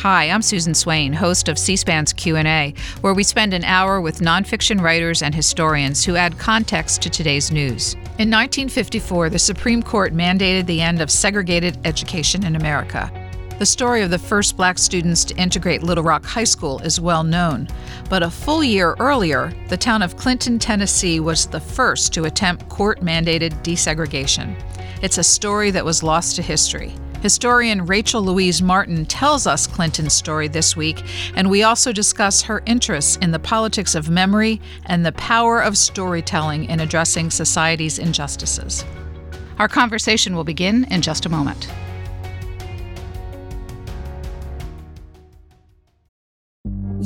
Hi, I'm Susan Swain, host of C-SPAN's Q&A, where we spend an hour with nonfiction writers and historians who add context to today's news. In 1954, the Supreme Court mandated the end of segregated education in America. The story of the first black students to integrate Little Rock High School is well known, but a full year earlier, the town of Clinton, Tennessee was the first to attempt court mandated desegregation. It's a story that was lost to history. Historian Rachel Louise Martin tells us Clinton's story this week, and we also discuss her interests in the politics of memory and the power of storytelling in addressing society's injustices. Our conversation will begin in just a moment.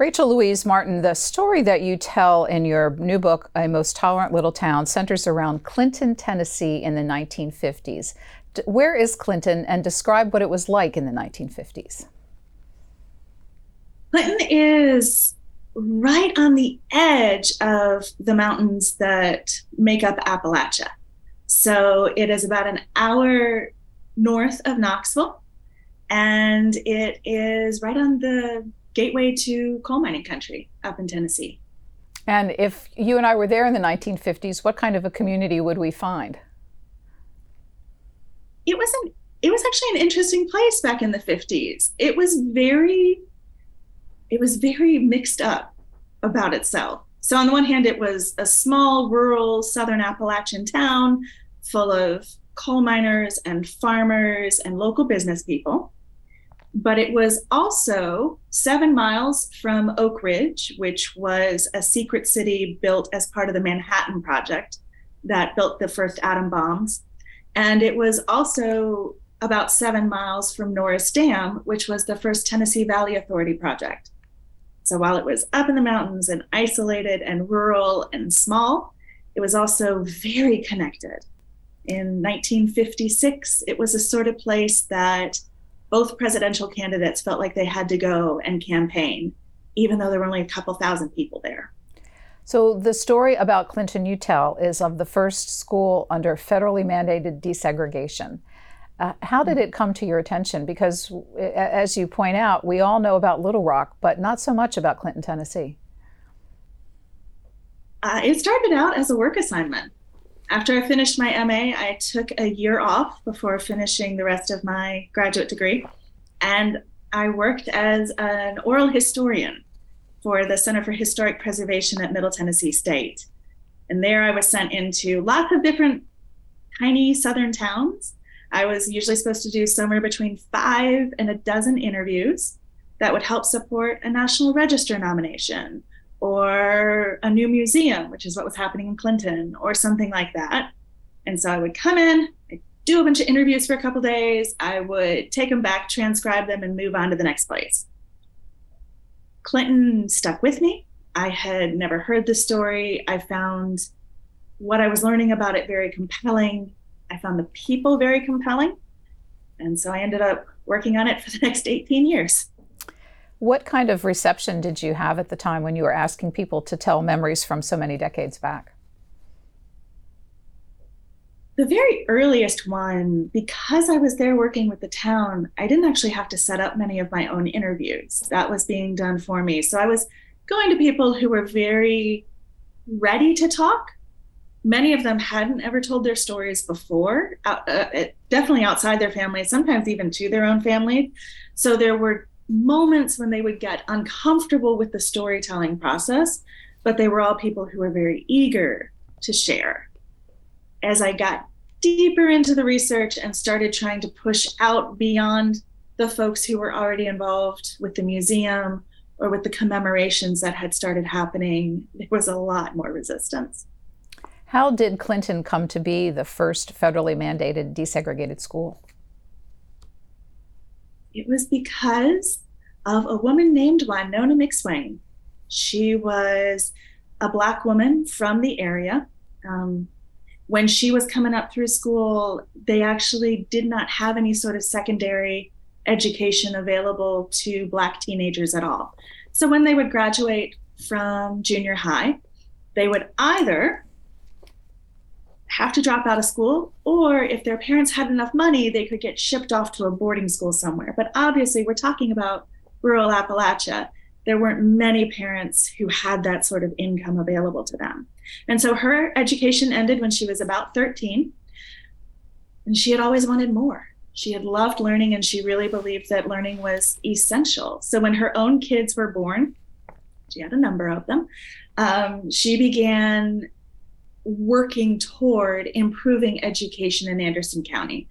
Rachel Louise Martin, the story that you tell in your new book, A Most Tolerant Little Town, centers around Clinton, Tennessee in the 1950s. Where is Clinton and describe what it was like in the 1950s? Clinton is right on the edge of the mountains that make up Appalachia. So it is about an hour north of Knoxville, and it is right on the gateway to coal mining country up in Tennessee. And if you and I were there in the 1950s, what kind of a community would we find? It was an it was actually an interesting place back in the 50s. It was very it was very mixed up about itself. So on the one hand, it was a small rural southern Appalachian town full of coal miners and farmers and local business people but it was also seven miles from Oak Ridge, which was a secret city built as part of the Manhattan Project that built the first atom bombs. And it was also about seven miles from Norris Dam, which was the first Tennessee Valley Authority project. So while it was up in the mountains and isolated and rural and small, it was also very connected. In 1956, it was a sort of place that both presidential candidates felt like they had to go and campaign, even though there were only a couple thousand people there. So, the story about Clinton you tell is of the first school under federally mandated desegregation. Uh, how did it come to your attention? Because, as you point out, we all know about Little Rock, but not so much about Clinton, Tennessee. Uh, it started out as a work assignment after I finished my MA, I took a year off before finishing the rest of my graduate degree. And I worked as an oral historian for the Center for Historic Preservation at Middle Tennessee State. And there I was sent into lots of different tiny southern towns. I was usually supposed to do somewhere between five and a dozen interviews that would help support a National Register nomination or a new museum, which is what was happening in Clinton, or something like that. And so I would come in, I'd do a bunch of interviews for a couple days, I would take them back, transcribe them, and move on to the next place. Clinton stuck with me. I had never heard the story. I found what I was learning about it very compelling. I found the people very compelling. And so I ended up working on it for the next 18 years. What kind of reception did you have at the time when you were asking people to tell memories from so many decades back? The very earliest one, because I was there working with the town, I didn't actually have to set up many of my own interviews. That was being done for me. So I was going to people who were very ready to talk. Many of them hadn't ever told their stories before, uh, uh, definitely outside their family, sometimes even to their own family. So there were moments when they would get uncomfortable with the storytelling process, but they were all people who were very eager to share. As I got deeper into the research and started trying to push out beyond the folks who were already involved with the museum or with the commemorations that had started happening, there was a lot more resistance. How did Clinton come to be the first federally mandated desegregated school? It was because of a woman named Winona McSwain. She was a Black woman from the area. Um, when she was coming up through school, they actually did not have any sort of secondary education available to Black teenagers at all. So when they would graduate from junior high, they would either have to drop out of school, or if their parents had enough money, they could get shipped off to a boarding school somewhere. But obviously, we're talking about rural Appalachia. There weren't many parents who had that sort of income available to them. And so her education ended when she was about 13, and she had always wanted more. She had loved learning, and she really believed that learning was essential. So when her own kids were born, she had a number of them, um, she began working toward improving education in Anderson County,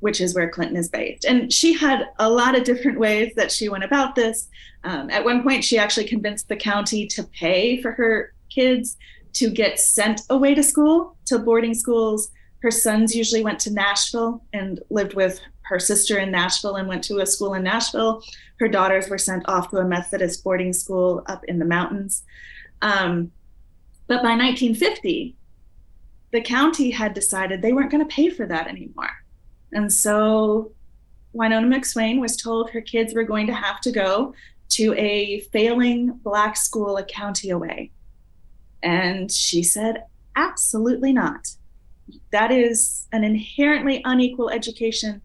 which is where Clinton is based. And she had a lot of different ways that she went about this. Um, at one point, she actually convinced the county to pay for her kids to get sent away to school, to boarding schools. Her sons usually went to Nashville and lived with her sister in Nashville and went to a school in Nashville. Her daughters were sent off to a Methodist boarding school up in the mountains. Um, but by 1950, the county had decided they weren't going to pay for that anymore. And so Winona McSwain was told her kids were going to have to go to a failing Black school a county away. And she said, absolutely not. That is an inherently unequal education.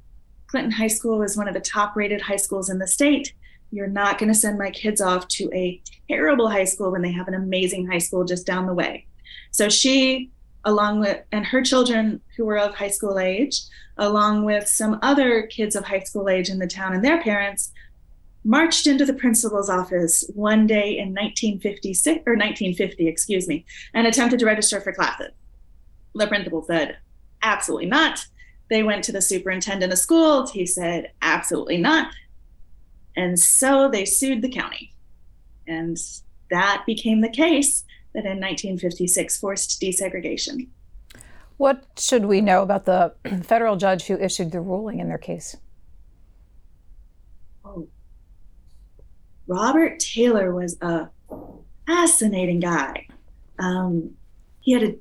Clinton High School is one of the top rated high schools in the state. You're not going to send my kids off to a terrible high school when they have an amazing high school just down the way. So she, along with, and her children who were of high school age, along with some other kids of high school age in the town and their parents, marched into the principal's office one day in 1956 or 1950, excuse me, and attempted to register for classes. The principal said, absolutely not. They went to the superintendent of schools. He said, absolutely not. And so they sued the county. And that became the case that in 1956 forced desegregation. What should we know about the federal judge who issued the ruling in their case? Oh. Robert Taylor was a fascinating guy. Um, he had a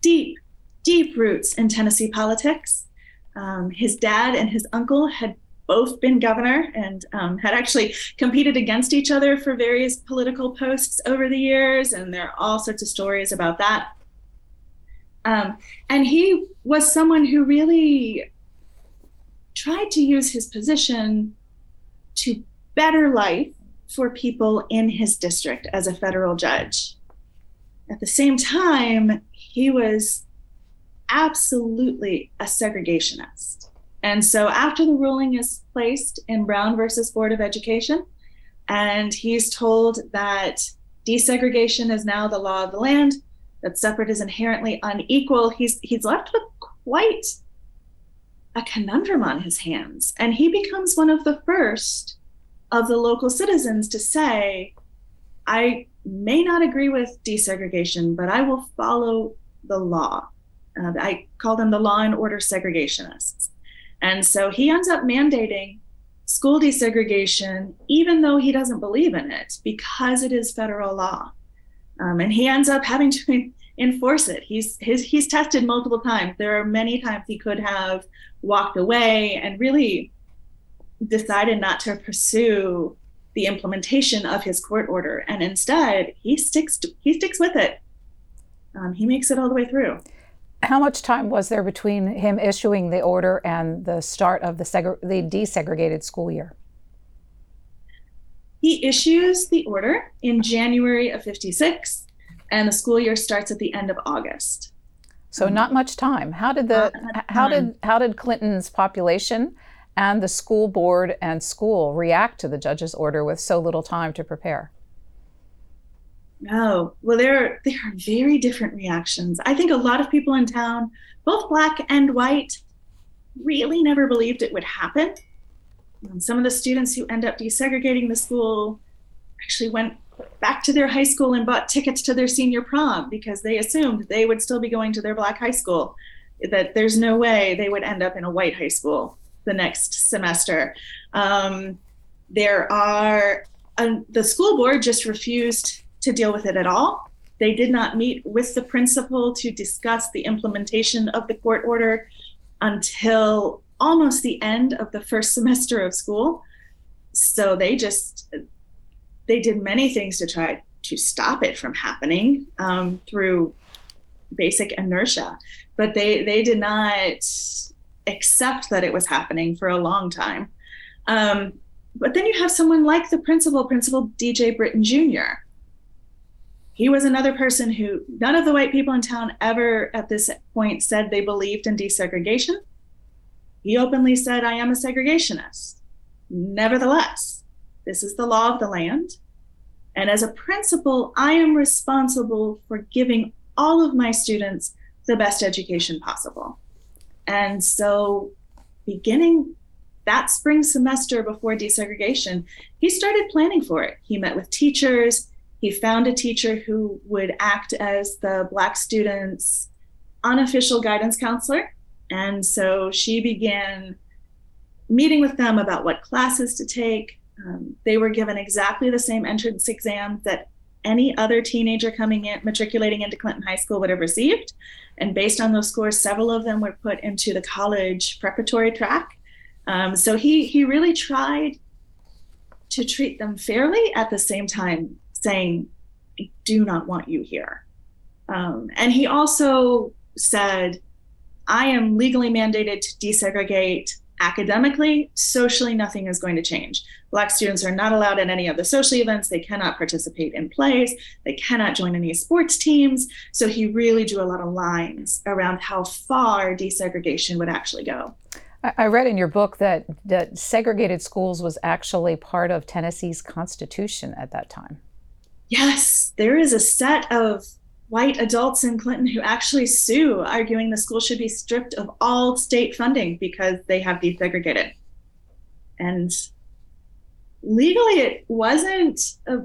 deep, deep roots in Tennessee politics. Um, his dad and his uncle had both been governor and um, had actually competed against each other for various political posts over the years. And there are all sorts of stories about that. Um, and he was someone who really tried to use his position to better life for people in his district as a federal judge. At the same time, he was absolutely a segregationist. And so after the ruling is placed in Brown versus Board of Education, and he's told that desegregation is now the law of the land, that separate is inherently unequal, he's he's left with quite a conundrum on his hands. And he becomes one of the first of the local citizens to say, I may not agree with desegregation, but I will follow the law. Uh, I call them the law and order segregationists. And so he ends up mandating school desegregation, even though he doesn't believe in it, because it is federal law. Um, and he ends up having to enforce it. He's his, he's tested multiple times. There are many times he could have walked away and really decided not to pursue the implementation of his court order, and instead he sticks to, he sticks with it. Um, he makes it all the way through. How much time was there between him issuing the order and the start of the, seg- the desegregated school year? He issues the order in January of 56, and the school year starts at the end of August. So not much time. How did the how did how did Clinton's population and the school board and school react to the judge's order with so little time to prepare? No, well, there there are very different reactions. I think a lot of people in town, both black and white, really never believed it would happen. And some of the students who end up desegregating the school actually went back to their high school and bought tickets to their senior prom because they assumed they would still be going to their black high school. That there's no way they would end up in a white high school the next semester. Um, there are uh, the school board just refused to deal with it at all. They did not meet with the principal to discuss the implementation of the court order until almost the end of the first semester of school. So they just they did many things to try to stop it from happening um, through basic inertia, but they they did not accept that it was happening for a long time. Um, but then you have someone like the principal, Principal DJ Brittain Jr. He was another person who none of the white people in town ever at this point said they believed in desegregation. He openly said, I am a segregationist. Nevertheless, this is the law of the land. And as a principal, I am responsible for giving all of my students the best education possible. And so, beginning that spring semester before desegregation, he started planning for it. He met with teachers. He found a teacher who would act as the Black students' unofficial guidance counselor. And so she began meeting with them about what classes to take. Um, they were given exactly the same entrance exams that any other teenager coming in, matriculating into Clinton High School would have received. And based on those scores, several of them were put into the college preparatory track. Um, so he he really tried to treat them fairly at the same time saying, I do not want you here. Um, and he also said, I am legally mandated to desegregate academically, socially, nothing is going to change. Black students are not allowed at any of the social events. They cannot participate in plays. They cannot join any sports teams. So he really drew a lot of lines around how far desegregation would actually go. I read in your book that, that segregated schools was actually part of Tennessee's constitution at that time. Yes, there is a set of white adults in Clinton who actually sue, arguing the school should be stripped of all state funding because they have desegregated. And legally, it wasn't a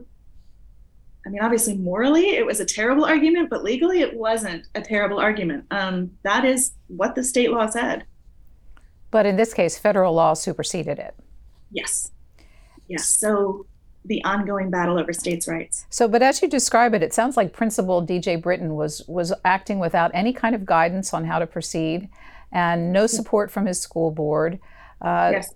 I mean, obviously, morally, it was a terrible argument, but legally, it wasn't a terrible argument. Um, that is what the state law said. But in this case, federal law superseded it. Yes. Yes. So the ongoing battle over states' rights. So, but as you describe it, it sounds like Principal DJ Brittain was was acting without any kind of guidance on how to proceed, and no support from his school board. Uh, yes.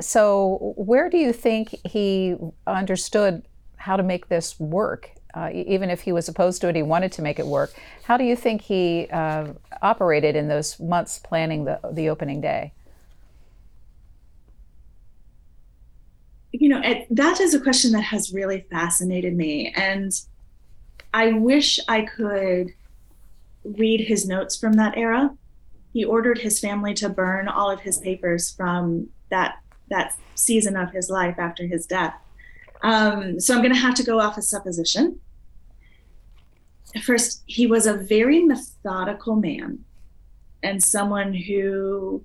So, where do you think he understood how to make this work? Uh, even if he was opposed to it, he wanted to make it work. How do you think he uh, operated in those months planning the the opening day? you it, that is a question that has really fascinated me. And I wish I could read his notes from that era. He ordered his family to burn all of his papers from that that season of his life after his death. Um, so I'm going to have to go off a supposition. First, he was a very methodical man and someone who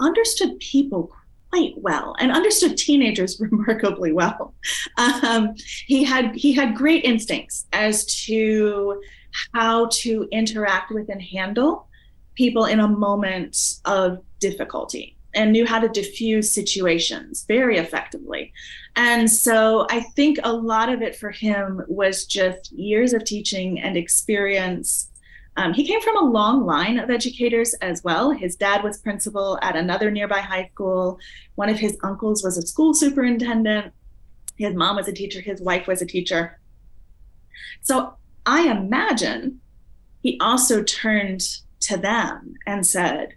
understood people quite well and understood teenagers remarkably well. Um, he had he had great instincts as to how to interact with and handle people in a moment of difficulty and knew how to diffuse situations very effectively. And so I think a lot of it for him was just years of teaching and experience um, he came from a long line of educators as well. His dad was principal at another nearby high school. One of his uncles was a school superintendent. His mom was a teacher. His wife was a teacher. So I imagine he also turned to them and said,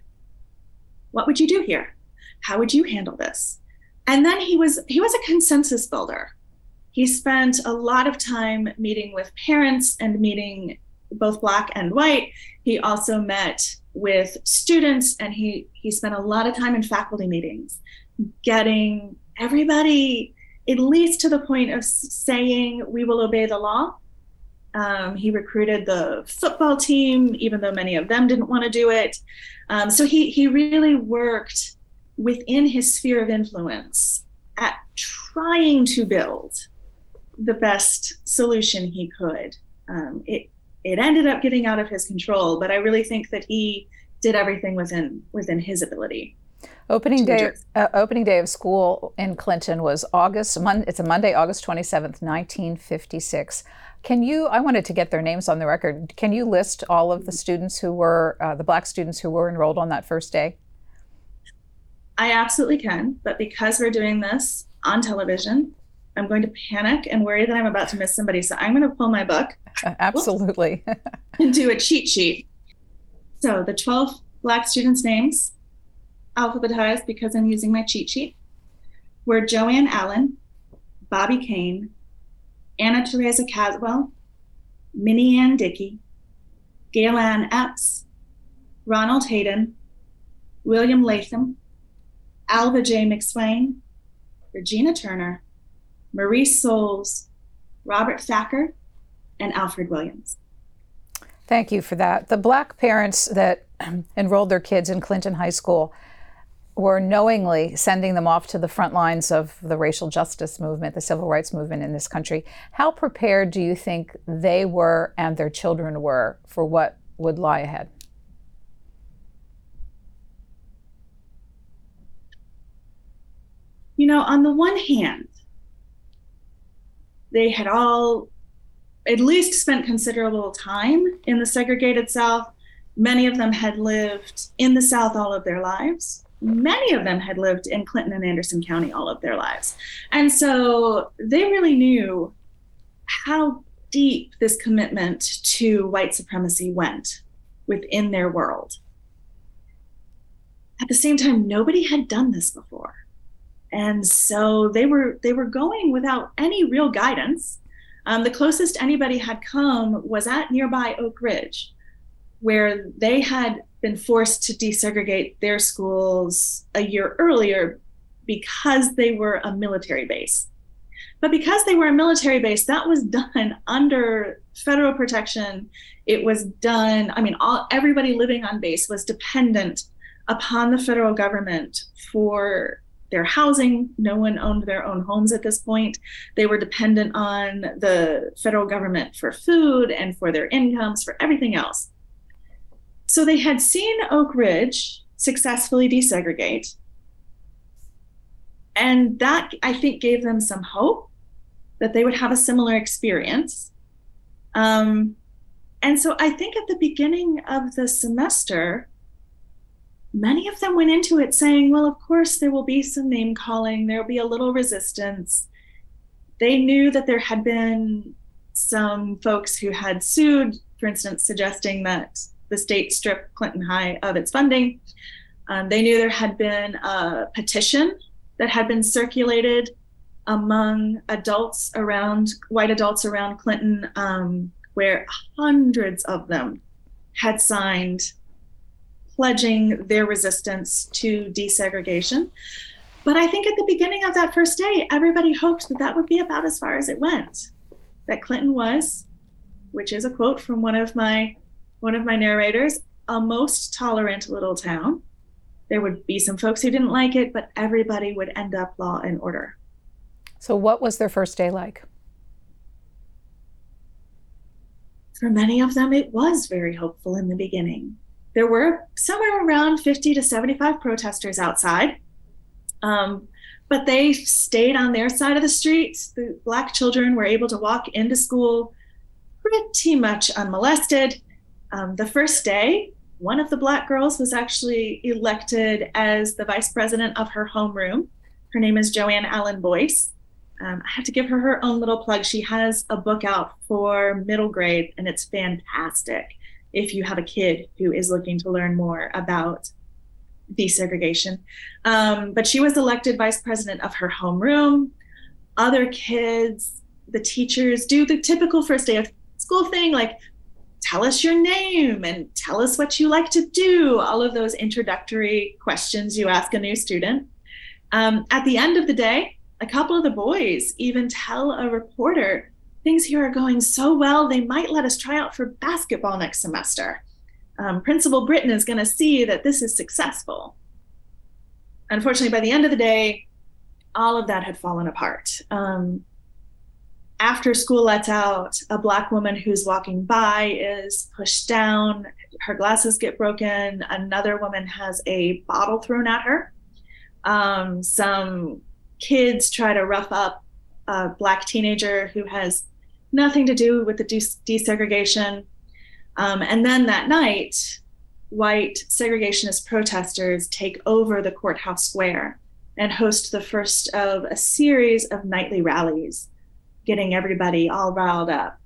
What would you do here? How would you handle this? And then he was he was a consensus builder. He spent a lot of time meeting with parents and meeting both black and white. He also met with students and he he spent a lot of time in faculty meetings getting everybody at least to the point of saying we will obey the law um, he recruited the football team even though many of them didn't want to do it um, so he he really worked within his sphere of influence at trying to build the best solution he could um, it it ended up getting out of his control, but I really think that he did everything within within his ability. Opening day, uh, opening day of school in Clinton was August. Mon- it's a Monday, August twenty seventh, nineteen fifty six. Can you? I wanted to get their names on the record. Can you list all of the students who were uh, the black students who were enrolled on that first day? I absolutely can, but because we're doing this on television, I'm going to panic and worry that I'm about to miss somebody. So I'm going to pull my book. Absolutely. and do a cheat sheet. So the 12 Black students' names, alphabetized because I'm using my cheat sheet, were Jo Ann Allen, Bobby Cain, Anna Theresser Caswell, Minnie Ann Dickie, Gail Ann Epps, Ronald Hayden, William Latham, Alvah J. McSwain, Regina Turner, Maurice Soles, Robert Thacker, and Alfred Williams. Thank you for that. The black parents that enrolled their kids in Clinton High School were knowingly sending them off to the front lines of the racial justice movement, the civil rights movement in this country. How prepared do you think they were and their children were for what would lie ahead? You know, on the one hand, they had all at least spent considerable time in the segregated South. Many of them had lived in the South all of their lives. Many of them had lived in Clinton and Anderson County all of their lives. And so they really knew how deep this commitment to white supremacy went within their world. At the same time, nobody had done this before. And so they were they were going without any real guidance um, the closest anybody had come was at nearby Oak Ridge, where they had been forced to desegregate their schools a year earlier because they were a military base. But because they were a military base, that was done under federal protection. It was done, I mean, all, everybody living on base was dependent upon the federal government for their housing. No one owned their own homes at this point. They were dependent on the federal government for food and for their incomes, for everything else. So they had seen Oak Ridge successfully desegregate. And that, I think, gave them some hope that they would have a similar experience. Um, and so I think at the beginning of the semester, many of them went into it saying, well, of course, there will be some name calling, there will be a little resistance. They knew that there had been some folks who had sued, for instance, suggesting that the state strip Clinton High of its funding. Um, they knew there had been a petition that had been circulated among adults around, white adults around Clinton, um, where hundreds of them had signed pledging their resistance to desegregation. But I think at the beginning of that first day, everybody hoped that that would be about as far as it went. That Clinton was, which is a quote from one of my one of my narrators, a most tolerant little town. There would be some folks who didn't like it, but everybody would end up law and order. So, what was their first day like? For many of them, it was very hopeful in the beginning there were somewhere around 50 to 75 protesters outside. Um, but they stayed on their side of the street. The Black children were able to walk into school pretty much unmolested. Um, the first day, one of the Black girls was actually elected as the vice president of her homeroom. Her name is Jo Ann Allen Boyce. Um, I have to give her her own little plug. She has a book out for middle grade, and it's fantastic if you have a kid who is looking to learn more about desegregation. Um, but she was elected vice president of her homeroom. Other kids, the teachers do the typical first day of school thing like tell us your name and tell us what you like to do, all of those introductory questions you ask a new student. Um, at the end of the day, a couple of the boys even tell a reporter things here are going so well, they might let us try out for basketball next semester. Um, Principal Brittain is going to see that this is successful. Unfortunately, by the end of the day, all of that had fallen apart. Um, after school lets out, a black woman who's walking by is pushed down, her glasses get broken, another woman has a bottle thrown at her. Um, some kids try to rough up a black teenager who has nothing to do with the desegregation. Um, and then that night, white segregationist protesters take over the courthouse square and host the first of a series of nightly rallies getting everybody all riled up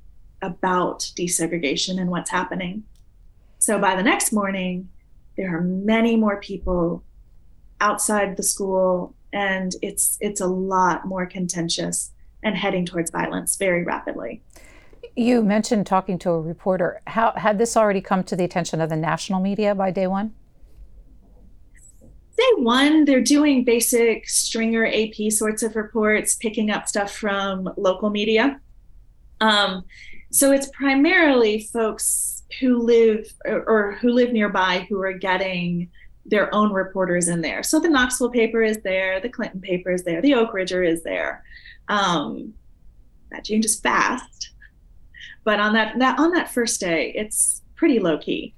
about desegregation and what's happening. So by the next morning, there are many more people outside the school and it's it's a lot more contentious and heading towards violence very rapidly. You mentioned talking to a reporter. How had this already come to the attention of the national media by day one? day one, they're doing basic stringer AP sorts of reports, picking up stuff from local media. Um, so it's primarily folks who live or, or, who live nearby who are getting their own reporters in there. So the Knoxville paper is there, the Clinton paper is there, the Oak Ridger is there. Um, that changes fast, but on that, that on that first day, it's pretty low key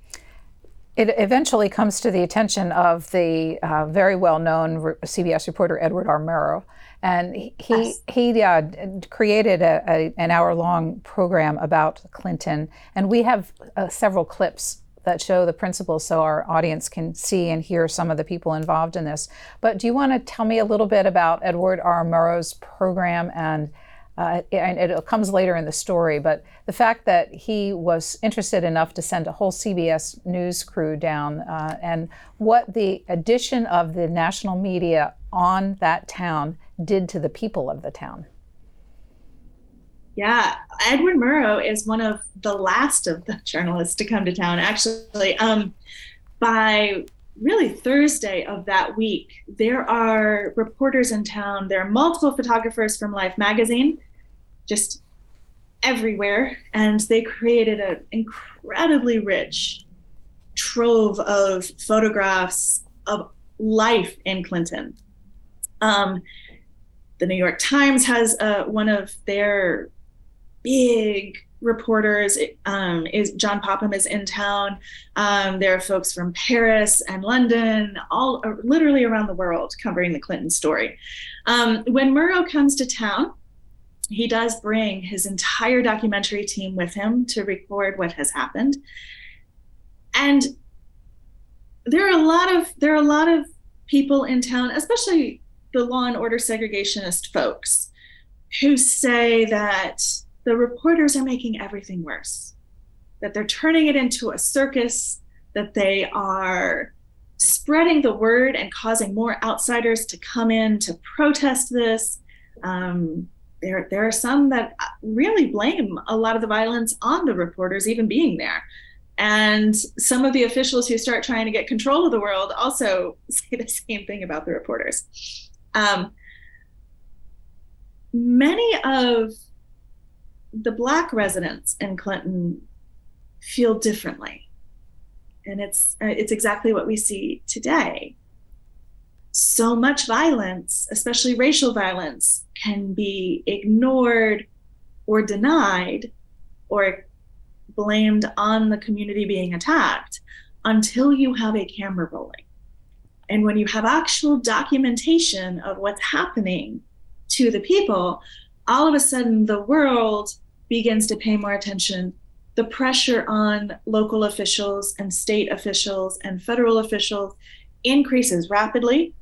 it eventually comes to the attention of the uh, very well known CBS reporter Edward R. Murrow. And he, yes. he uh, created a, a, an hour long program about Clinton. And we have uh, several clips that show the principles so our audience can see and hear some of the people involved in this. But do you want to tell me a little bit about Edward R. Murrow's program and uh, and it comes later in the story, but the fact that he was interested enough to send a whole CBS News crew down uh, and what the addition of the national media on that town did to the people of the town. Yeah, Edward Murrow is one of the last of the journalists to come to town. Actually, um, by really Thursday of that week, there are reporters in town. There are multiple photographers from Life magazine, just everywhere. And they created an incredibly rich trove of photographs of life in Clinton. Um, the New York Times has uh, one of their big reporters um, is John Popham is in town. Um, there are folks from Paris and London, all uh, literally around the world covering the Clinton story. Um, when Murrow comes to town, he does bring his entire documentary team with him to record what has happened. And there are a lot of there are a lot of people in town, especially the law and order segregationist folks, who say that the reporters are making everything worse, that they're turning it into a circus, that they are spreading the word and causing more outsiders to come in to protest this. Um, there, there are some that really blame a lot of the violence on the reporters even being there. And some of the officials who start trying to get control of the world also say the same thing about the reporters. Um, many of the black residents in Clinton feel differently. And it's uh, it's exactly what we see today. So much violence, especially racial violence, can be ignored or denied or blamed on the community being attacked until you have a camera rolling. And when you have actual documentation of what's happening to the people, all of a sudden the world begins to pay more attention, the pressure on local officials and state officials and federal officials increases rapidly.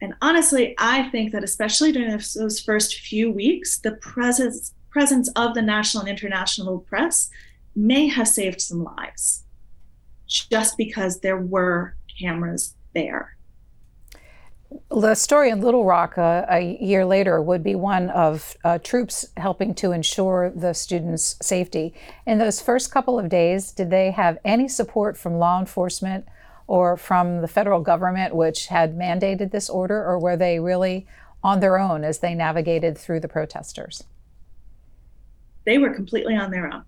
And honestly, I think that especially during those first few weeks, the presence presence of the national and international press may have saved some lives just because there were cameras there. The story in Little Rock uh, a year later would be one of uh, troops helping to ensure the students' safety. In those first couple of days, did they have any support from law enforcement or from the federal government, which had mandated this order, or were they really on their own as they navigated through the protesters? They were completely on their own.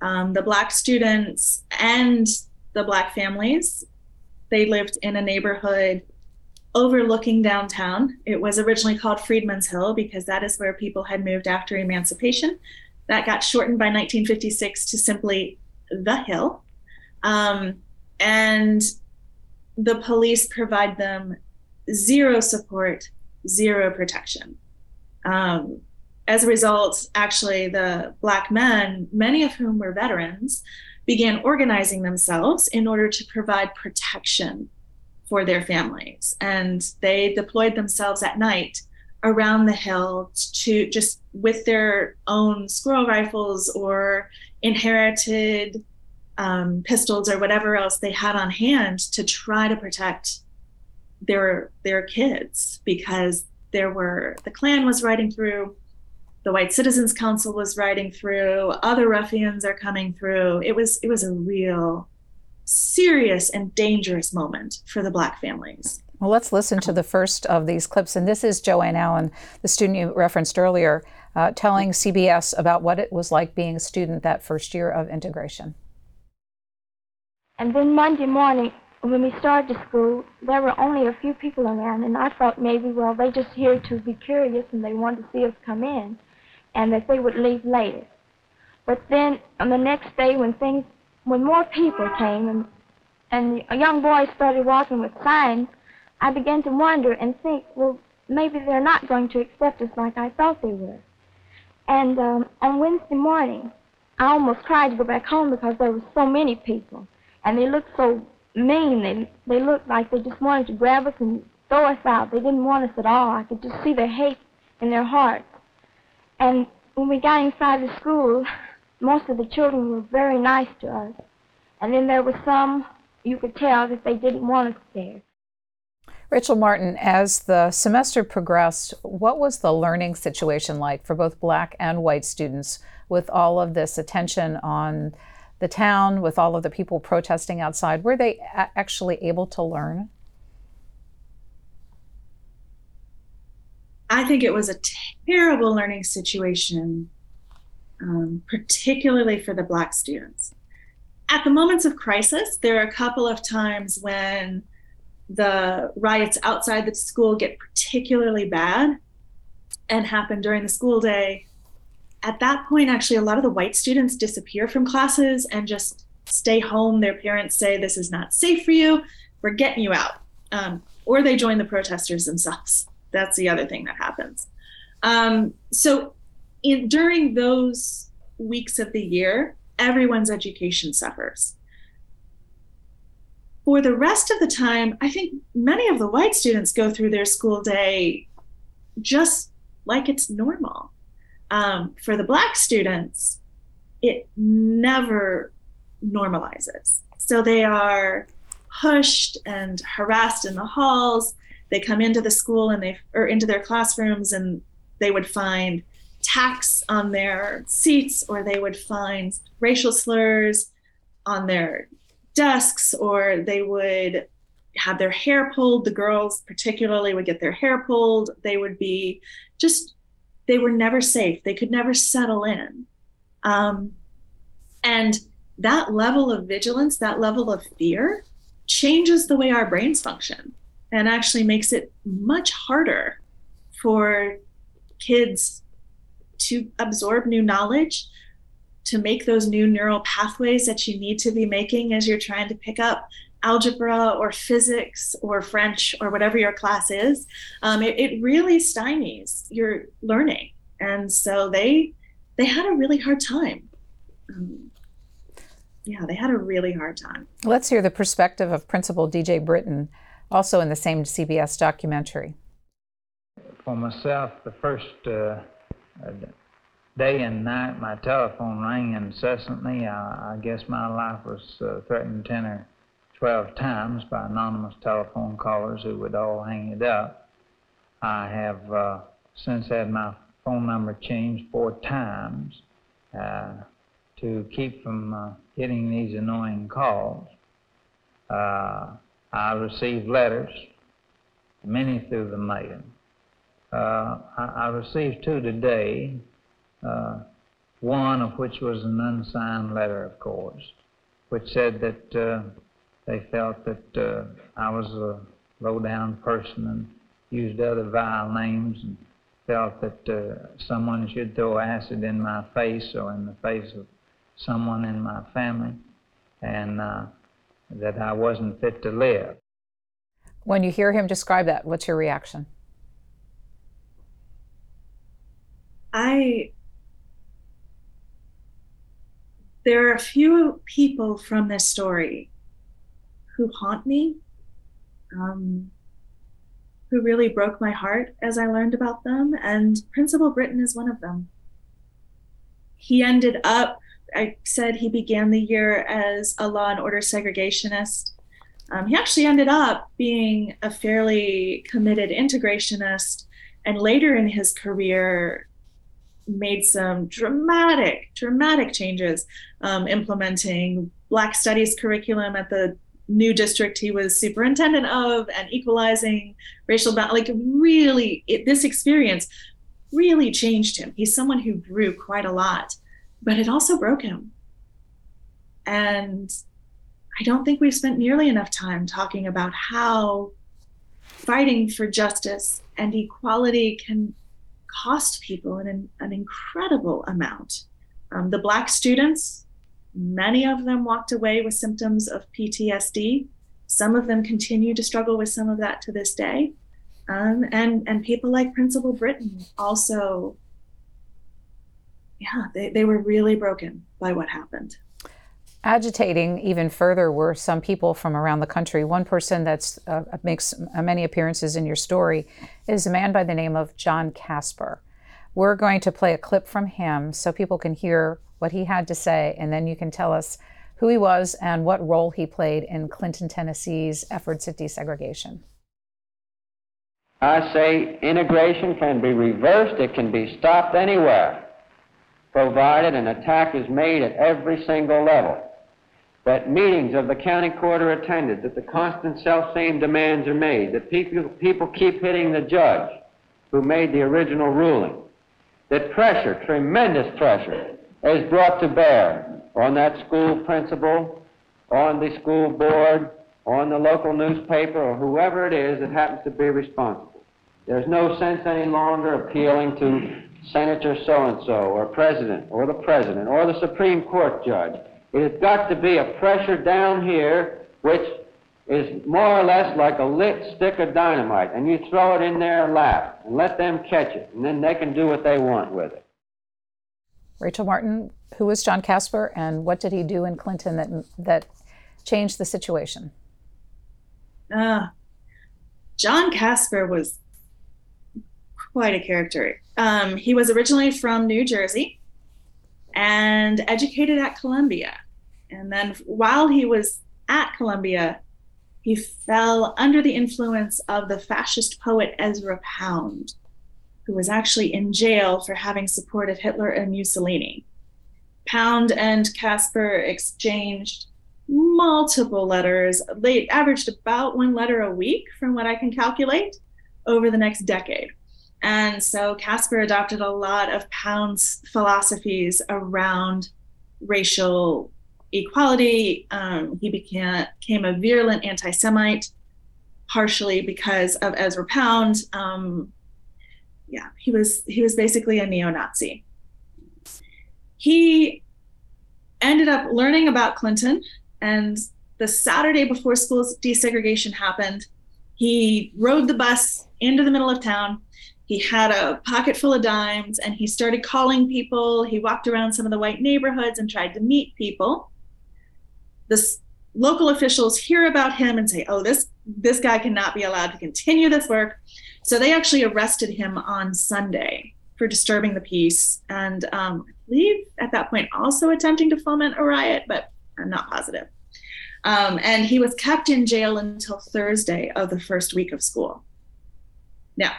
Um, the Black students and the Black families, they lived in a neighborhood overlooking downtown. It was originally called Freedmen's Hill because that is where people had moved after emancipation. That got shortened by 1956 to simply the Hill. Um, and the police provide them zero support, zero protection. Um, as a result, actually, the Black men, many of whom were veterans, began organizing themselves in order to provide protection for their families. And they deployed themselves at night around the hill to just with their own squirrel rifles or inherited um, pistols or whatever else they had on hand to try to protect their their kids because there were the Klan was riding through, the White Citizens Council was riding through, other ruffians are coming through. It was it was a real serious and dangerous moment for the black families. Well, let's listen to the first of these clips. And this is Jo Ann Allen, the student you referenced earlier, uh, telling CBS about what it was like being a student that first year of integration. And then Monday morning, when we started school, there were only a few people around, and I thought maybe, well, they just here to be curious and they wanted to see us come in, and that they would leave later. But then on the next day, when things, when more people came and and a young boy started walking with signs, I began to wonder and think, well, maybe they're not going to accept us like I thought they were. And um, on Wednesday morning, I almost cried to go back home because there were so many people, and they looked so mean. They they looked like they just wanted to grab us and throw us out. They didn't want us at all. I could just see their hate in their hearts. And when we got inside the school, most of the children were very nice to us. And then there were some you could tell that they didn't want us there. Rachel Martin, as the semester progressed, what was the learning situation like for both black and white students with all of this attention on the town with all of the people protesting outside, were they a- actually able to learn? I think it was a terrible learning situation, um, particularly for the Black students. At the moments of crisis, there are a couple of times when the riots outside the school get particularly bad and happen during the school day at that point, actually, a lot of the white students disappear from classes and just stay home. Their parents say, This is not safe for you. We're getting you out. Um, or they join the protesters themselves. That's the other thing that happens. Um, so, in, during those weeks of the year, everyone's education suffers. For the rest of the time, I think many of the white students go through their school day just like it's normal um, for the Black students, it never normalizes. So they are pushed and harassed in the halls. They come into the school and they or into their classrooms and they would find tacks on their seats or they would find racial slurs on their desks or they would have their hair pulled the girls particularly would get their hair pulled they would be just they were never safe. They could never settle in. Um, and that level of vigilance, that level of fear, changes the way our brains function and actually makes it much harder for kids to absorb new knowledge, to make those new neural pathways that you need to be making as you're trying to pick up algebra or physics or French or whatever your class is, um, it, it really stymies your learning. And so they they had a really hard time. Um, yeah, they had a really hard time. Let's hear the perspective of Principal DJ Brittain, also in the same CBS documentary. For myself, the first uh, day and night, my telephone rang incessantly. I, I guess my life was uh, threatened 10 or 12 times by anonymous telephone callers who would all hang it up. I have uh, since had my phone number changed four times uh, to keep from uh, getting these annoying calls. Uh, I received letters, many through the mail. Uh, I, I, received two today, uh, one of which was an unsigned letter, of course, which said that they felt that uh, I was a low down person and used other vile names and felt that uh, someone should throw acid in my face or in the face of someone in my family and uh, that I wasn't fit to live. When you hear him describe that, what's your reaction? I there are a few people from this story who haunt me, um, who really broke my heart as I learned about them, and Principal Brittain is one of them. He ended up, I said he began the year as a law and order segregationist. Um, he actually ended up being a fairly committed integrationist, and later in his career, made some dramatic, dramatic changes, um, implementing Black Studies curriculum at the new district he was superintendent of and equalizing racial balance. like really it, this experience really changed him he's someone who grew quite a lot but it also broke him and i don't think we've spent nearly enough time talking about how fighting for justice and equality can cost people an, an incredible amount. Um, the Black students, many of them walked away with symptoms of PTSD. Some of them continue to struggle with some of that to this day. Um, and, and people like Principal Brittain also, yeah, they, they were really broken by what happened. Agitating even further were some people from around the country. One person that uh, makes many appearances in your story is a man by the name of John Kasper. We're going to play a clip from him so people can hear what he had to say, and then you can tell us who he was and what role he played in Clinton, Tennessee's efforts at desegregation. I say integration can be reversed, it can be stopped anywhere, provided an attack is made at every single level that meetings of the county court are attended, that the constant self-same demands are made, that people, people keep hitting the judge who made the original ruling, that pressure, tremendous pressure, is brought to bear on that school principal, on the school board, on the local newspaper, or whoever it is that happens to be responsible. There's no sense any longer appealing to Senator so-and-so, or President, or the President, or the Supreme Court judge. It has got to be a pressure down here which is more or less like a lit stick of dynamite, and you throw it in their lap and let them catch it, and then they can do what they want with it. Rachel Martin, who was John Kasper, and what did he do in Clinton that that changed the situation? Uh, John Kasper was quite a character. Um, he was originally from New Jersey and educated at Columbia. And then while he was at Columbia, he fell under the influence of the fascist poet Ezra Pound, who was actually in jail for having supported Hitler and Mussolini. Pound and Kasper exchanged multiple letters. They averaged about one letter a week, from what I can calculate, over the next decade. And so Kasper adopted a lot of Pound's philosophies around racial equality. Um, he became, became a virulent anti Semite, partially because of Ezra Pound. Um, yeah, he was he was basically a neo-Nazi. He ended up learning about Clinton, and the Saturday before school desegregation happened, he rode the bus into the middle of town he had a pocket full of dimes and he started calling people. He walked around some of the white neighborhoods and tried to meet people. The local officials hear about him and say, "Oh, this this guy cannot be allowed to continue this work." So they actually arrested him on Sunday for disturbing the peace, and um, I believe at that point also attempting to foment a riot, but I'm not positive. Um, and he was kept in jail until Thursday of the first week of school. Now,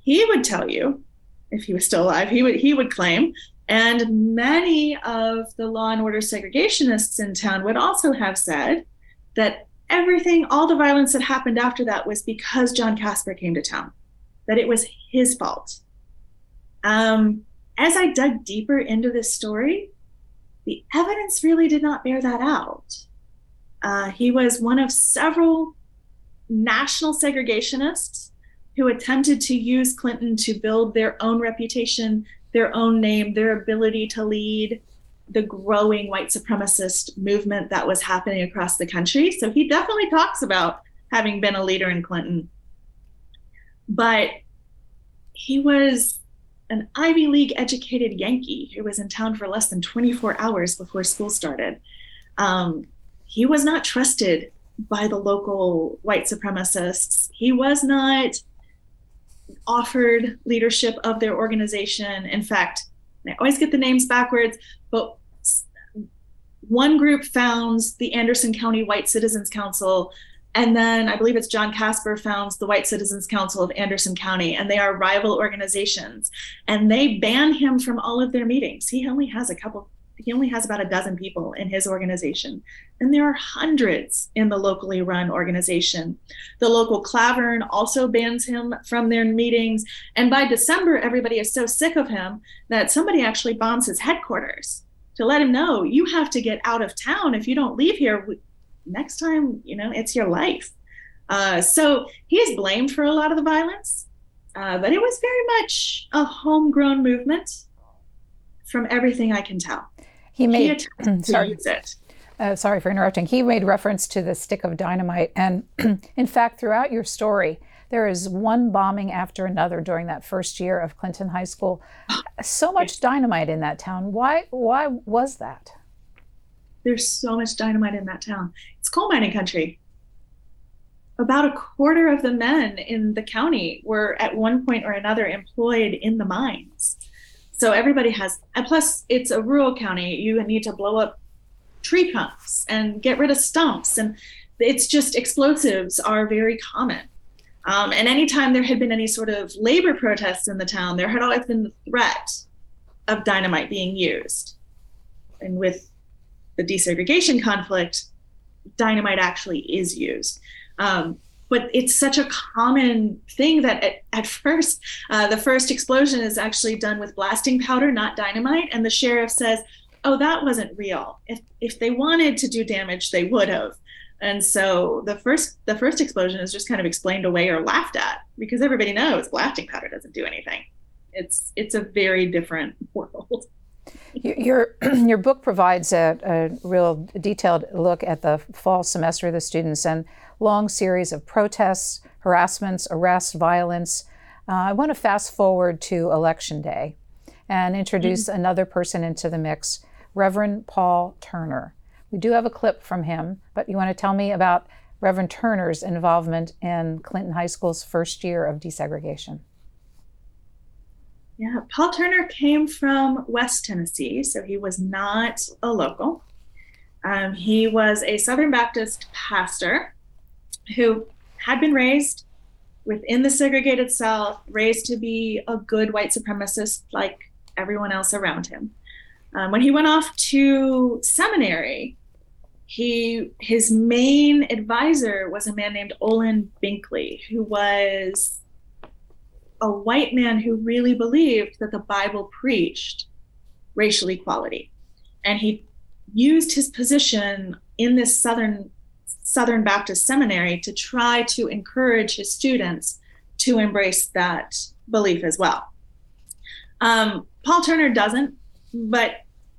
he would tell you, if he was still alive, he would he would claim, and many of the law and order segregationists in town would also have said that everything, all the violence that happened after that was because John Kasper came to town, that it was his fault. Um, as I dug deeper into this story, the evidence really did not bear that out. Uh, he was one of several national segregationists who attempted to use Clinton to build their own reputation, their own name, their ability to lead the growing white supremacist movement that was happening across the country. So he definitely talks about having been a leader in Clinton. But he was an Ivy League educated Yankee who was in town for less than 24 hours before school started. Um, he was not trusted by the local white supremacists. He was not offered leadership of their organization. In fact, I always get the names backwards, but one group founds the Anderson County White Citizens Council, and then I believe it's John Kasper founds the White Citizens Council of Anderson County, and they are rival organizations. And they ban him from all of their meetings. He only has a couple he only has about a dozen people in his organization, and there are hundreds in the locally run organization. The local Klavern also bans him from their meetings, and by December, everybody is so sick of him that somebody actually bombs his headquarters to let him know you have to get out of town if you don't leave here. Next time, you know, it's your life. Uh, so he is blamed for a lot of the violence, uh, but it was very much a homegrown movement from everything I can tell. He made sorry, uh, sorry for interrupting. He made reference to the stick of dynamite, and in fact, throughout your story, there is one bombing after another during that first year of Clinton High School. So much dynamite in that town. Why? Why was that? There's so much dynamite in that town. It's coal mining country. About a quarter of the men in the county were at one point or another employed in the mines. So everybody has, and plus it's a rural county. You need to blow up tree trunks and get rid of stumps, and it's just explosives are very common. Um, and anytime there had been any sort of labor protests in the town, there had always been the threat of dynamite being used. And with the desegregation conflict, dynamite actually is used. Um, but it's such a common thing that at, at first uh, the first explosion is actually done with blasting powder not dynamite. And the sheriff says oh that wasn't real. If if they wanted to do damage they would have. And so the first the first explosion is just kind of explained away or laughed at because everybody knows blasting powder doesn't do anything. It's it's a very different world your your book provides a, a, real detailed look at the fall semester of the students and long series of protests, harassments, arrests, violence. Uh, I want to fast forward to Election Day and introduce mm-hmm. another person into the mix, Reverend Paul Turner. We do have a clip from him, but you want to tell me about Reverend Turner's involvement in Clinton High School's first year of desegregation? Yeah, Paul Turner came from West Tennessee, so he was not a local. Um, he was a Southern Baptist pastor who had been raised within the segregated South, raised to be a good white supremacist like everyone else around him. Um, when he went off to seminary, he his main advisor was a man named Olin Binkley, who was a white man who really believed that the Bible preached racial equality, and he used his position in this southern Southern Baptist Seminary to try to encourage his students to embrace that belief as well. Um, Paul Turner doesn't, but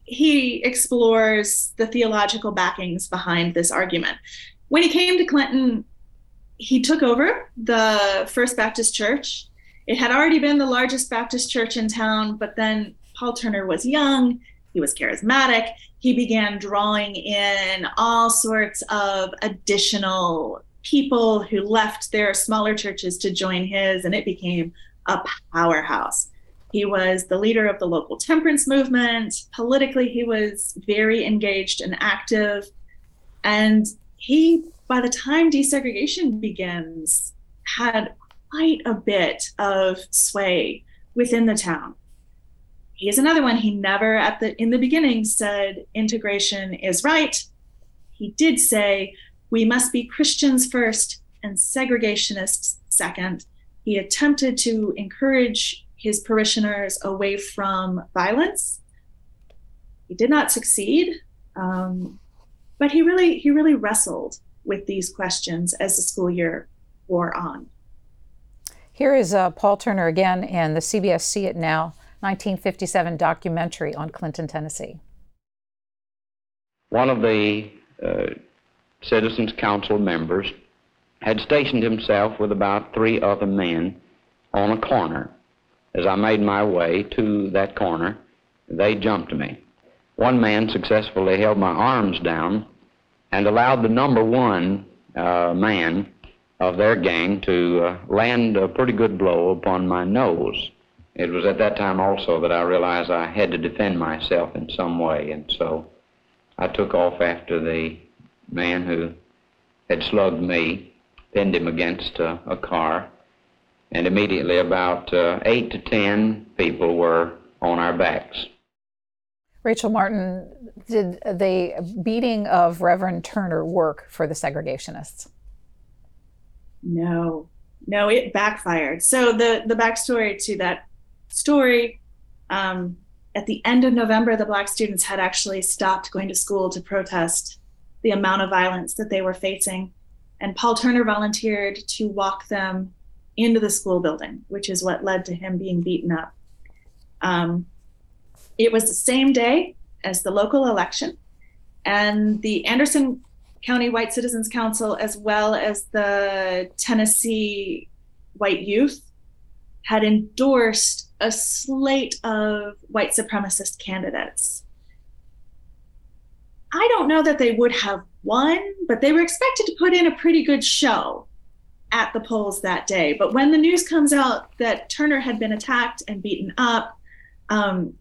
he explores the theological backings behind this argument. When he came to Clinton, he took over the First Baptist Church. It had already been the largest Baptist church in town, but then Paul Turner was young, he was charismatic, he began drawing in all sorts of additional people who left their smaller churches to join his, and it became a powerhouse. He was the leader of the local temperance movement. Politically, he was very engaged and active. And he, by the time desegregation begins, had quite a bit of sway within the town he's another one. He never at the in the beginning said integration is right. He did say we must be Christians first and segregationists second. He attempted to encourage his parishioners away from violence. He did not succeed, um, but he really he really wrestled with these questions as the school year wore on. Here is uh, Paul Turner again in the CBS See It Now 1957 documentary on Clinton, Tennessee. One of the uh, Citizens Council members had stationed himself with about three other men on a corner. As I made my way to that corner, they jumped me. One man successfully held my arms down and allowed the number one uh, man of their gang to uh, land a pretty good blow upon my nose. It was at that time also that I realized I had to defend myself in some way, and so I took off after the man who had slugged me, pinned him against a car, and immediately about uh, eight to ten people were on our backs. Rachel Martin, did the beating of Reverend Turner work for the segregationists? No, no, it backfired. So the the backstory to that story, um, at the end of November, the black students had actually stopped going to school to protest the amount of violence that they were facing, and Paul Turner volunteered to walk them into the school building, which is what led to him being beaten up. Um, it was the same day as the local election, and the Anderson County White Citizens Council, as well as the Tennessee White Youth, had endorsed a slate of white supremacist candidates. I don't know that they would have won, but they were expected to put in a pretty good show at the polls that day. But when the news comes out that Turner had been attacked and beaten up, um,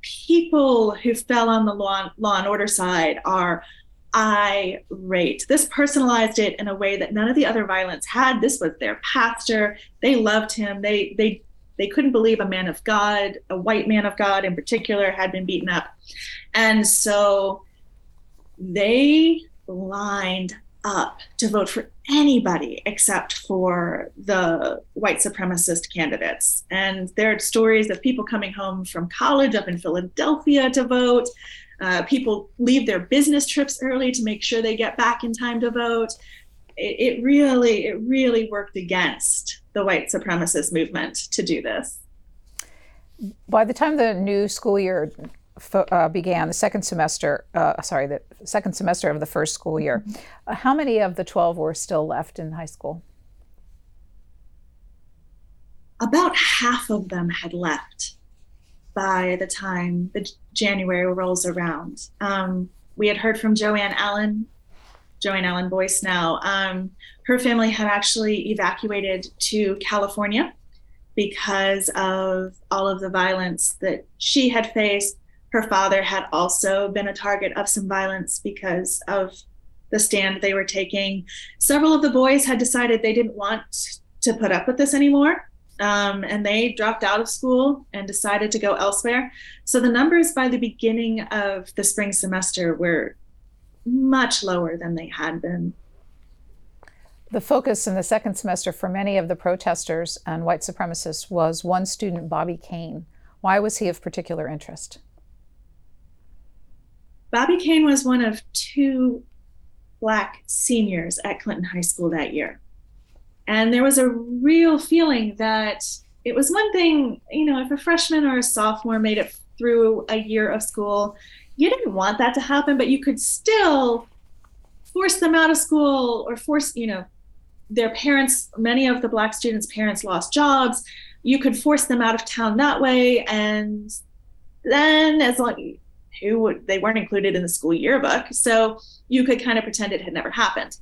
people who fell on the law, law and order side are irate. This personalized it in a way that none of the other violence had. This was their pastor. They loved him. They they they couldn't believe a man of God, a white man of God in particular, had been beaten up. And so they lined up to vote for anybody except for the white supremacist candidates. And there are stories of people coming home from college up in Philadelphia to vote. Uh, people leave their business trips early to make sure they get back in time to vote. It, it really, it really worked against the white supremacist movement to do this. By the time the new school year uh, began, the second semester, uh, sorry, the second semester of the first school year, mm-hmm. uh, how many of the 12 were still left in high school? About half of them had left by the time the January rolls around. Um, we had heard from Jo Ann Allen, Jo Ann Allen Boyce now. Um, her family had actually evacuated to California because of all of the violence that she had faced. Her father had also been a target of some violence because of the stand they were taking. Several of the boys had decided they didn't want to put up with this anymore um, and they dropped out of school and decided to go elsewhere. So the numbers by the beginning of the spring semester were much lower than they had been. The focus in the second semester for many of the protesters and white supremacists was one student, Bobby Cain. Why was he of particular interest? Bobby Cain was one of two Black seniors at Clinton High School that year. And there was a real feeling that it was one thing, you know, if a freshman or a sophomore made it through a year of school, you didn't want that to happen, but you could still force them out of school or force, you know, their parents, many of the Black students' parents lost jobs. You could force them out of town that way. And then, as long who would, they weren't included in the school yearbook. So you could kind of pretend it had never happened.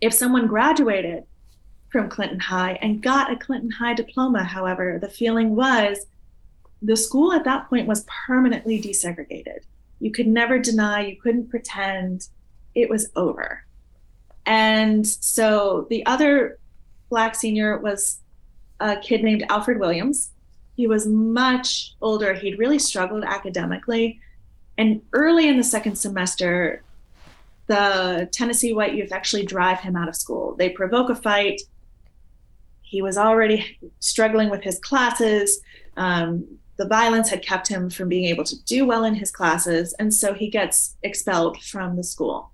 If someone graduated from Clinton High and got a Clinton High diploma. However, the feeling was the school at that point was permanently desegregated. You could never deny, you couldn't pretend it was over. And so the other Black senior was a kid named Alfred Williams. He was much older. He'd really struggled academically. And early in the second semester, the Tennessee White Youth actually drive him out of school. They provoke a fight he was already struggling with his classes. Um, the violence had kept him from being able to do well in his classes, and so he gets expelled from the school.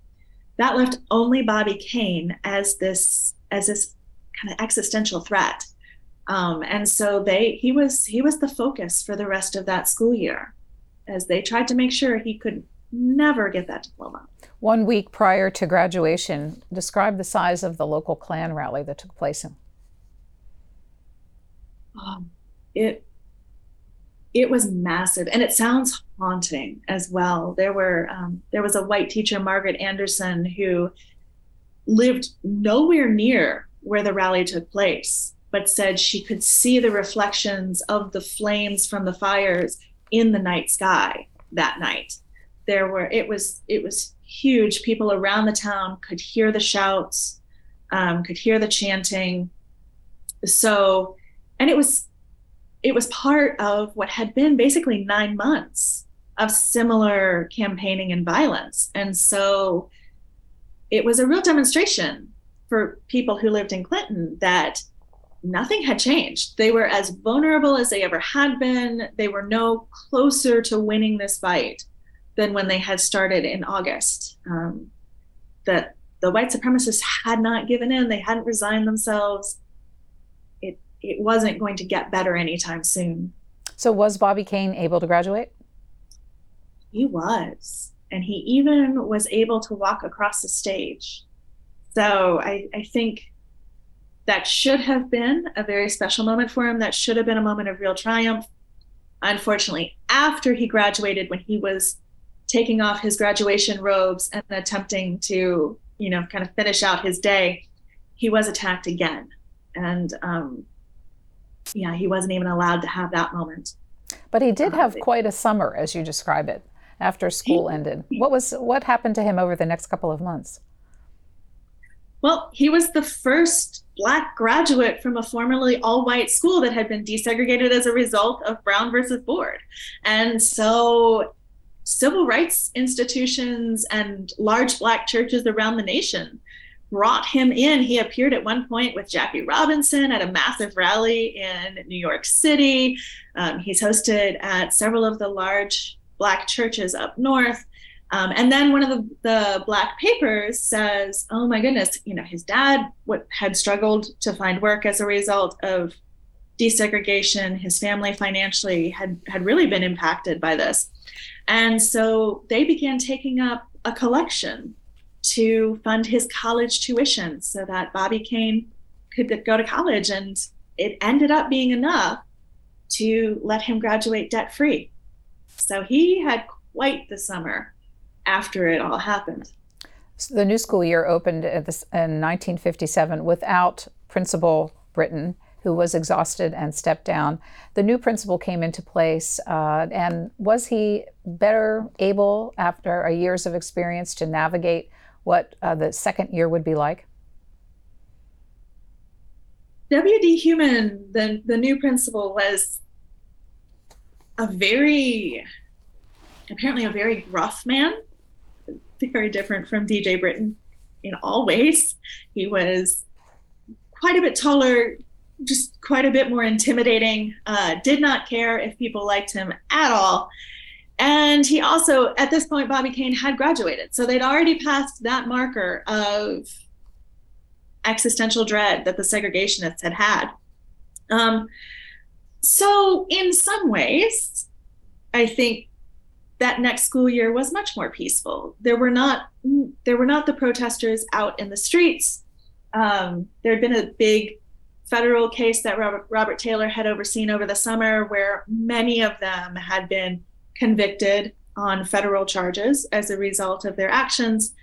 That left only Bobby Cain as this as this kind of existential threat. Um, and so they he was he was the focus for the rest of that school year as they tried to make sure he could never get that diploma. One week prior to graduation, describe the size of the local Klan rally that took place in. It it was massive, and it sounds haunting as well. There were um, there was a white teacher, Margaret Anderson, who lived nowhere near where the rally took place, but said she could see the reflections of the flames from the fires in the night sky that night. There were it was it was huge. People around the town could hear the shouts, um, could hear the chanting. So, and it was it was part of what had been basically nine months of similar campaigning and violence. And so it was a real demonstration for people who lived in Clinton that nothing had changed. They were as vulnerable as they ever had been. They were no closer to winning this fight than when they had started in August. Um, that the white supremacists had not given in, they hadn't resigned themselves. It, wasn't going to get better anytime soon. So, was Bobby Cain able to graduate? He was. And he even was able to walk across the stage. So, I, I think that should have been a very special moment for him. That should have been a moment of real triumph. Unfortunately, after he graduated, when he was taking off his graduation robes and attempting to, you know, kind of finish out his day, he was attacked again. And um, yeah, he wasn't even allowed to have that moment. But he did have uh, quite a summer, as you describe it, after school ended. What was what happened to him over the next couple of months? Well, he was the first black graduate from a formerly all-white school that had been desegregated as a result of Brown versus Board, and so civil rights institutions and large black churches around the nation brought him in. He appeared at one point with Jackie Robinson at a massive rally in New York City. Um, he's hosted at several of the large black churches up north. Um, and then one of the, the black papers says, "Oh my goodness, you know, his dad what, had struggled to find work as a result of desegregation. His family financially had had really been impacted by this, and so they began taking up a collection to fund his college tuition so that Bobby Cain could go to college. And it ended up being enough to let him graduate debt free. So he had quite the summer after it all happened. So the new school year opened in 1957 without Principal Brittain who was exhausted and stepped down. The new principal came into place, uh, and was he better able, after years of experience, to navigate what uh, the second year would be like? W.D. Human, the, the new principal, was a very, apparently, a very gruff man, very different from DJ Brittain in all ways. He was quite a bit taller, just quite a bit more intimidating. Uh, did not care if people liked him at all. And he also, at this point, Bobby Cain had graduated. So they'd already passed that marker of existential dread that the segregationists had had. Um, so, in some ways, I think that next school year was much more peaceful. There were not there were not the protesters out in the streets. Um, there had been a big federal case that Robert, Robert Taylor had overseen over the summer, where many of them had been convicted on federal charges as a result of their actions.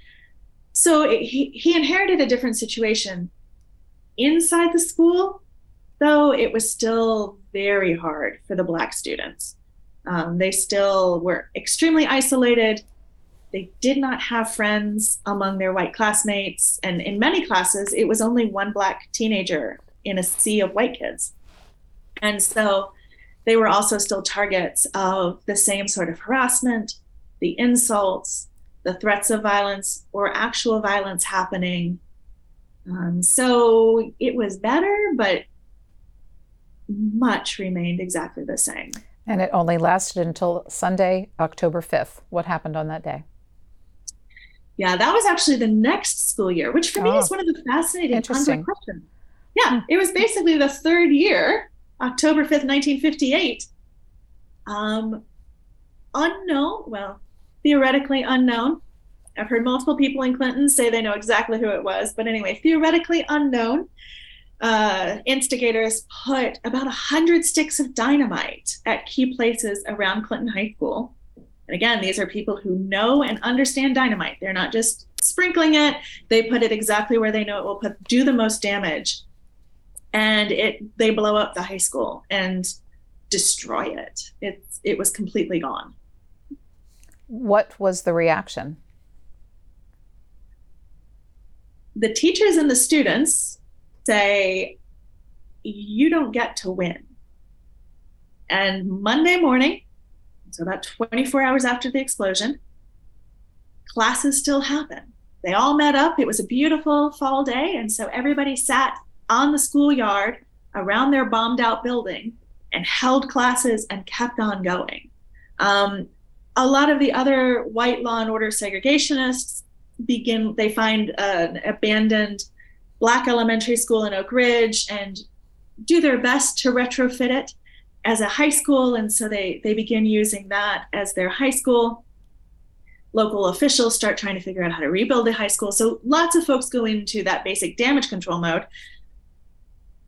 So it, he, he inherited a different situation. Inside the school, though, it was still very hard for the Black students. Um, they still were extremely isolated. They did not have friends among their white classmates. And in many classes, it was only one Black teenager in a sea of white kids. And so they were also still targets of the same sort of harassment, the insults, the threats of violence, or actual violence happening. Um, so it was better, but much remained exactly the same. And it only lasted until Sunday, October 5th. What happened on that day? Yeah, that was actually the next school year, which for oh, me is one of the fascinating questions Yeah, it was basically the third year, October 5th, 1958. Um, unknown, well, theoretically unknown. I've heard multiple people in Clinton say they know exactly who it was, but anyway, theoretically unknown. Uh, instigators put about 100 sticks of dynamite at key places around Clinton High School. And again, these are people who know and understand dynamite. They're not just sprinkling it, they put it exactly where they know it will put, do the most damage. And it they blow up the high school and destroy it. It, it was completely gone. What was the reaction? The teachers and the students say, You don't get to win. And Monday morning, so about 24 hours after the explosion, classes still happen. They all met up. It was a beautiful fall day. And so everybody sat on the schoolyard around their bombed out building and held classes and kept on going. Um, a lot of the other white law and order segregationists begin, they find an abandoned black elementary school in Oak Ridge and do their best to retrofit it as a high school. And so they, they begin using that as their high school. Local officials start trying to figure out how to rebuild the high school. So lots of folks go into that basic damage control mode.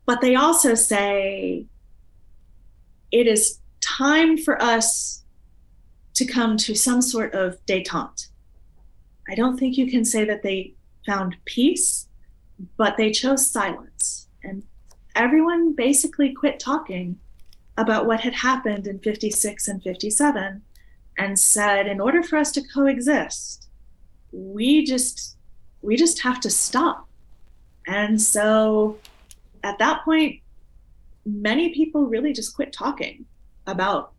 But they also say it is time for us to come to some sort of detente. I don't think you can say that they found peace, but they chose silence. And everyone basically quit talking about what had happened in 56 and 57 and said in order for us to coexist we just we just have to stop and so at that point many people really just quit talking about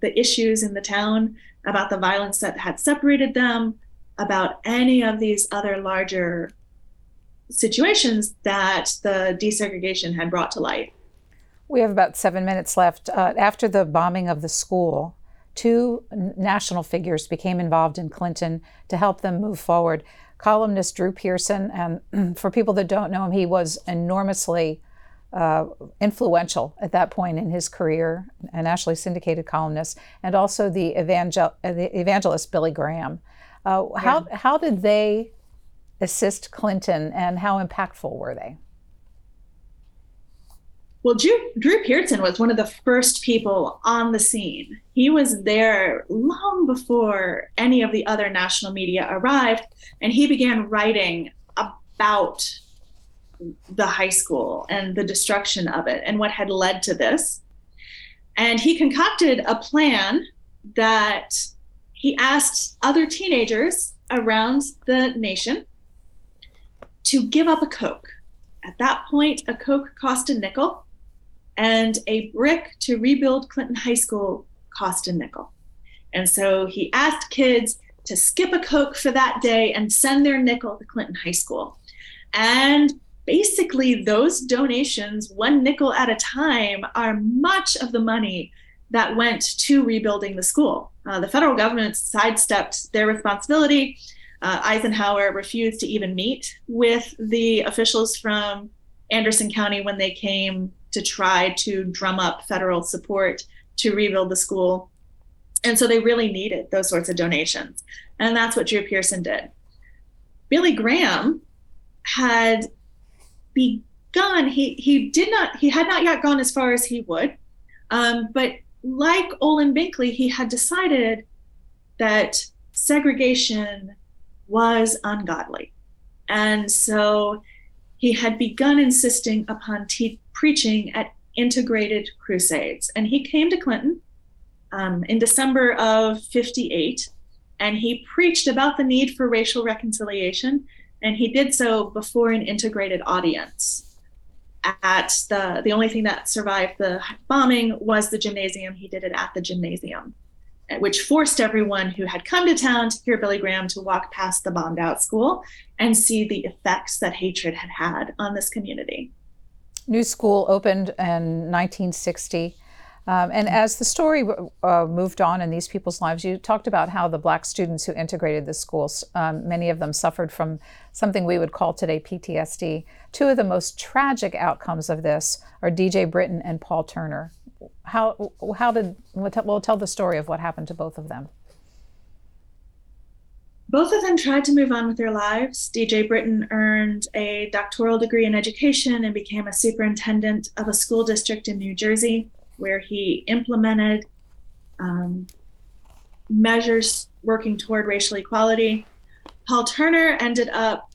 the issues in the town about the violence that had separated them about any of these other larger situations that the desegregation had brought to light we have about seven minutes left. Uh, after the bombing of the school, two national figures became involved in Clinton to help them move forward. Columnist Drew Pearson, and for people that don't know him, he was enormously uh, influential at that point in his career, a nationally syndicated columnist, and also the, evangel- uh, the evangelist Billy Graham. Uh, how, yeah. how did they assist Clinton, and how impactful were they? Well, Drew, Drew Pearson was one of the first people on the scene. He was there long before any of the other national media arrived, and he began writing about the high school and the destruction of it and what had led to this. And he concocted a plan that he asked other teenagers around the nation to give up a Coke. At that point, a Coke cost a nickel and a brick to rebuild Clinton High School cost a nickel. And so he asked kids to skip a Coke for that day and send their nickel to Clinton High School. And basically, those donations, one nickel at a time, are much of the money that went to rebuilding the school. Uh, the federal government sidestepped their responsibility. Uh, Eisenhower refused to even meet with the officials from Anderson County when they came to try to drum up federal support to rebuild the school. And so they really needed those sorts of donations. And that's what Drew Pearson did. Billy Graham had begun, he, he did not, he had not yet gone as far as he would. Um, but like Olin Binkley, he had decided that segregation was ungodly. And so he had begun insisting upon te- preaching at integrated crusades. And he came to Clinton um, in December of 58, and he preached about the need for racial reconciliation. And he did so before an integrated audience. At the the only thing that survived the bombing was the gymnasium. He did it at the gymnasium, which forced everyone who had come to town to hear Billy Graham to walk past the bombed out school and see the effects that hatred had had on this community. New school opened in 1960. Um, and as the story uh, moved on in these people's lives, you talked about how the black students who integrated the schools, um, many of them suffered from something we would call today PTSD. Two of the most tragic outcomes of this are DJ Brittain and Paul Turner. How, how did, we'll tell the story of what happened to both of them. Both of them tried to move on with their lives. DJ Brittain earned a doctoral degree in education and became a superintendent of a school district in New Jersey, where he implemented um, measures working toward racial equality. Paul Turner ended up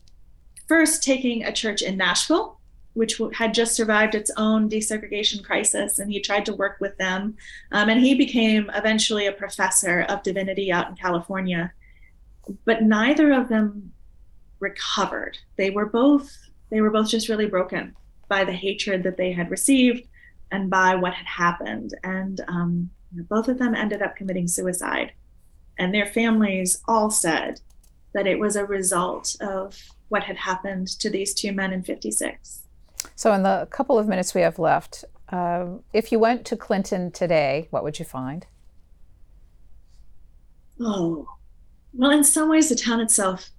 first taking a church in Nashville, which had just survived its own desegregation crisis, and he tried to work with them. Um, and he became eventually a professor of divinity out in California but neither of them recovered. They were both they were both just really broken by the hatred that they had received and by what had happened. And um, both of them ended up committing suicide. And their families all said that it was a result of what had happened to these two men in 56. So, in the couple of minutes we have left, uh, if you went to Clinton today, what would you find? Oh, well, in some ways, the town itself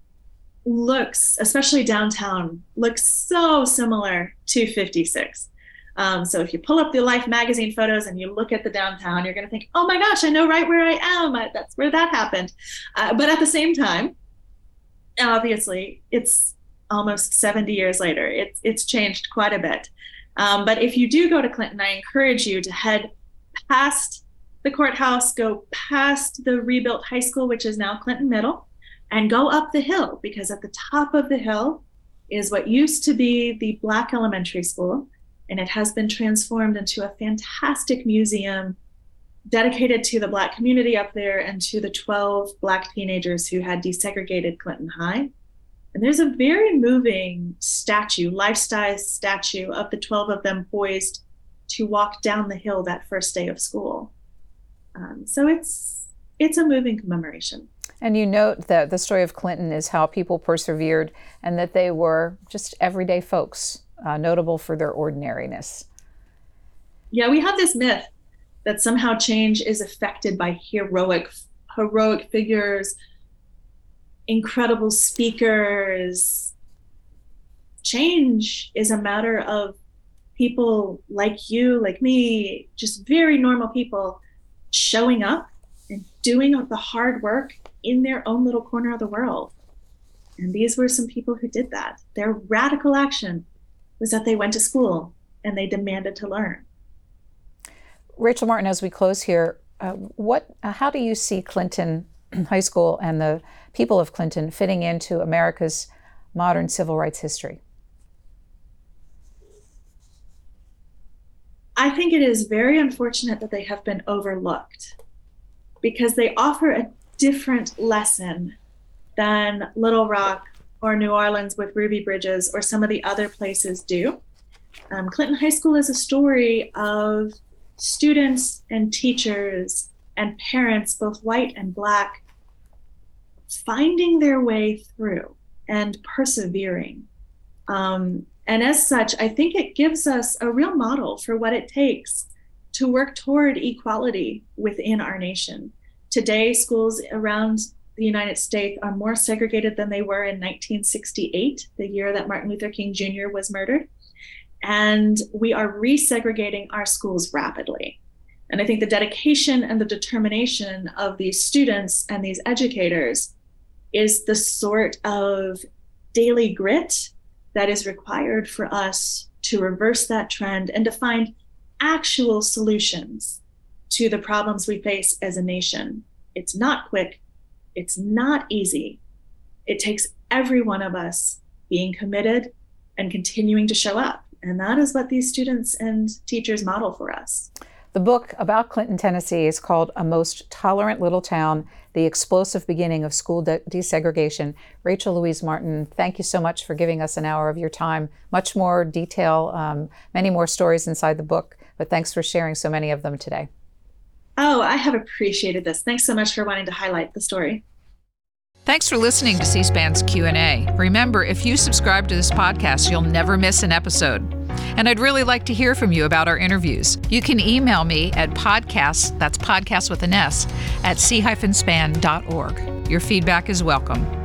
looks, especially downtown, looks so similar to 56. Um, so if you pull up the Life magazine photos and you look at the downtown, you're going to think, oh my gosh, I know right where I am. That's where that happened. Uh, but at the same time, obviously, it's almost 70 years later. It's, it's changed quite a bit. Um, but if you do go to Clinton, I encourage you to head past the courthouse, go past the rebuilt high school, which is now Clinton Middle, and go up the hill because at the top of the hill is what used to be the Black Elementary School, and it has been transformed into a fantastic museum dedicated to the Black community up there and to the 12 Black teenagers who had desegregated Clinton High. And there's a very moving statue, life size statue of the 12 of them poised to walk down the hill that first day of school. Um, so it's it's a moving commemoration. And you note that the story of Clinton is how people persevered and that they were just everyday folks, uh, notable for their ordinariness. Yeah, we have this myth that somehow change is affected by heroic heroic figures, incredible speakers. Change is a matter of people like you, like me, just very normal people showing up and doing the hard work in their own little corner of the world. And these were some people who did that. Their radical action was that they went to school and they demanded to learn. Rachel Martin, as we close here, uh, what, uh, how do you see Clinton High School and the people of Clinton fitting into America's modern civil rights history? I think it is very unfortunate that they have been overlooked because they offer a different lesson than Little Rock or New Orleans with Ruby Bridges or some of the other places do. Um, Clinton High School is a story of students and teachers and parents, both white and black, finding their way through and persevering. Um, and as such, I think it gives us a real model for what it takes to work toward equality within our nation. Today, schools around the United States are more segregated than they were in 1968, the year that Martin Luther King Jr. was murdered. And we are resegregating our schools rapidly. And I think the dedication and the determination of these students and these educators is the sort of daily grit that is required for us to reverse that trend and to find actual solutions to the problems we face as a nation. It's not quick, it's not easy. It takes every one of us being committed and continuing to show up. And that is what these students and teachers model for us. The book about Clinton, Tennessee is called A Most Tolerant Little Town The Explosive Beginning of School De- Desegregation. Rachel Louise Martin, thank you so much for giving us an hour of your time. Much more detail, um, many more stories inside the book, but thanks for sharing so many of them today. Oh, I have appreciated this. Thanks so much for wanting to highlight the story. Thanks for listening to C-SPAN's Q&A. Remember, if you subscribe to this podcast, you'll never miss an episode. And I'd really like to hear from you about our interviews. You can email me at podcast, that's podcast with an S, at c-span.org. Your feedback is welcome.